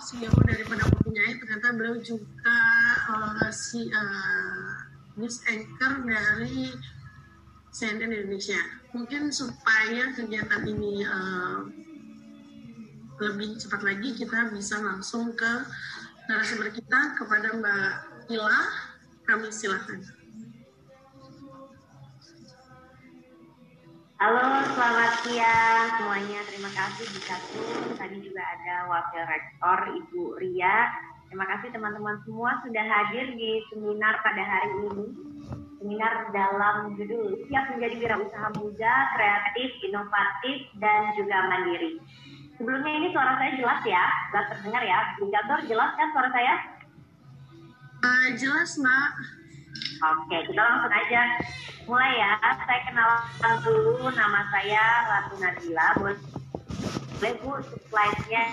CEO daripada Kopinya Air ternyata beliau juga uh, si uh, news anchor dari CNN Indonesia. Mungkin supaya kegiatan ini uh, lebih cepat lagi kita bisa langsung ke narasumber kita kepada Mbak Ila. Kami silakan. Halo, selamat siang semuanya. Terima kasih Bu Catu. Tadi juga ada Wakil Rektor Ibu Ria. Terima kasih teman-teman semua sudah hadir di seminar pada hari ini. Seminar dalam judul Siap Menjadi Wirausaha Muda, Kreatif, Inovatif, dan juga Mandiri. Sebelumnya ini suara saya jelas ya? Jelas terdengar ya? Bu Catur, jelas kan suara saya? Uh, jelas, Mbak. Oke, kita langsung aja mulai ya. Saya kenalkan dulu nama saya Ratu Nabila. Boleh Bu slide-nya.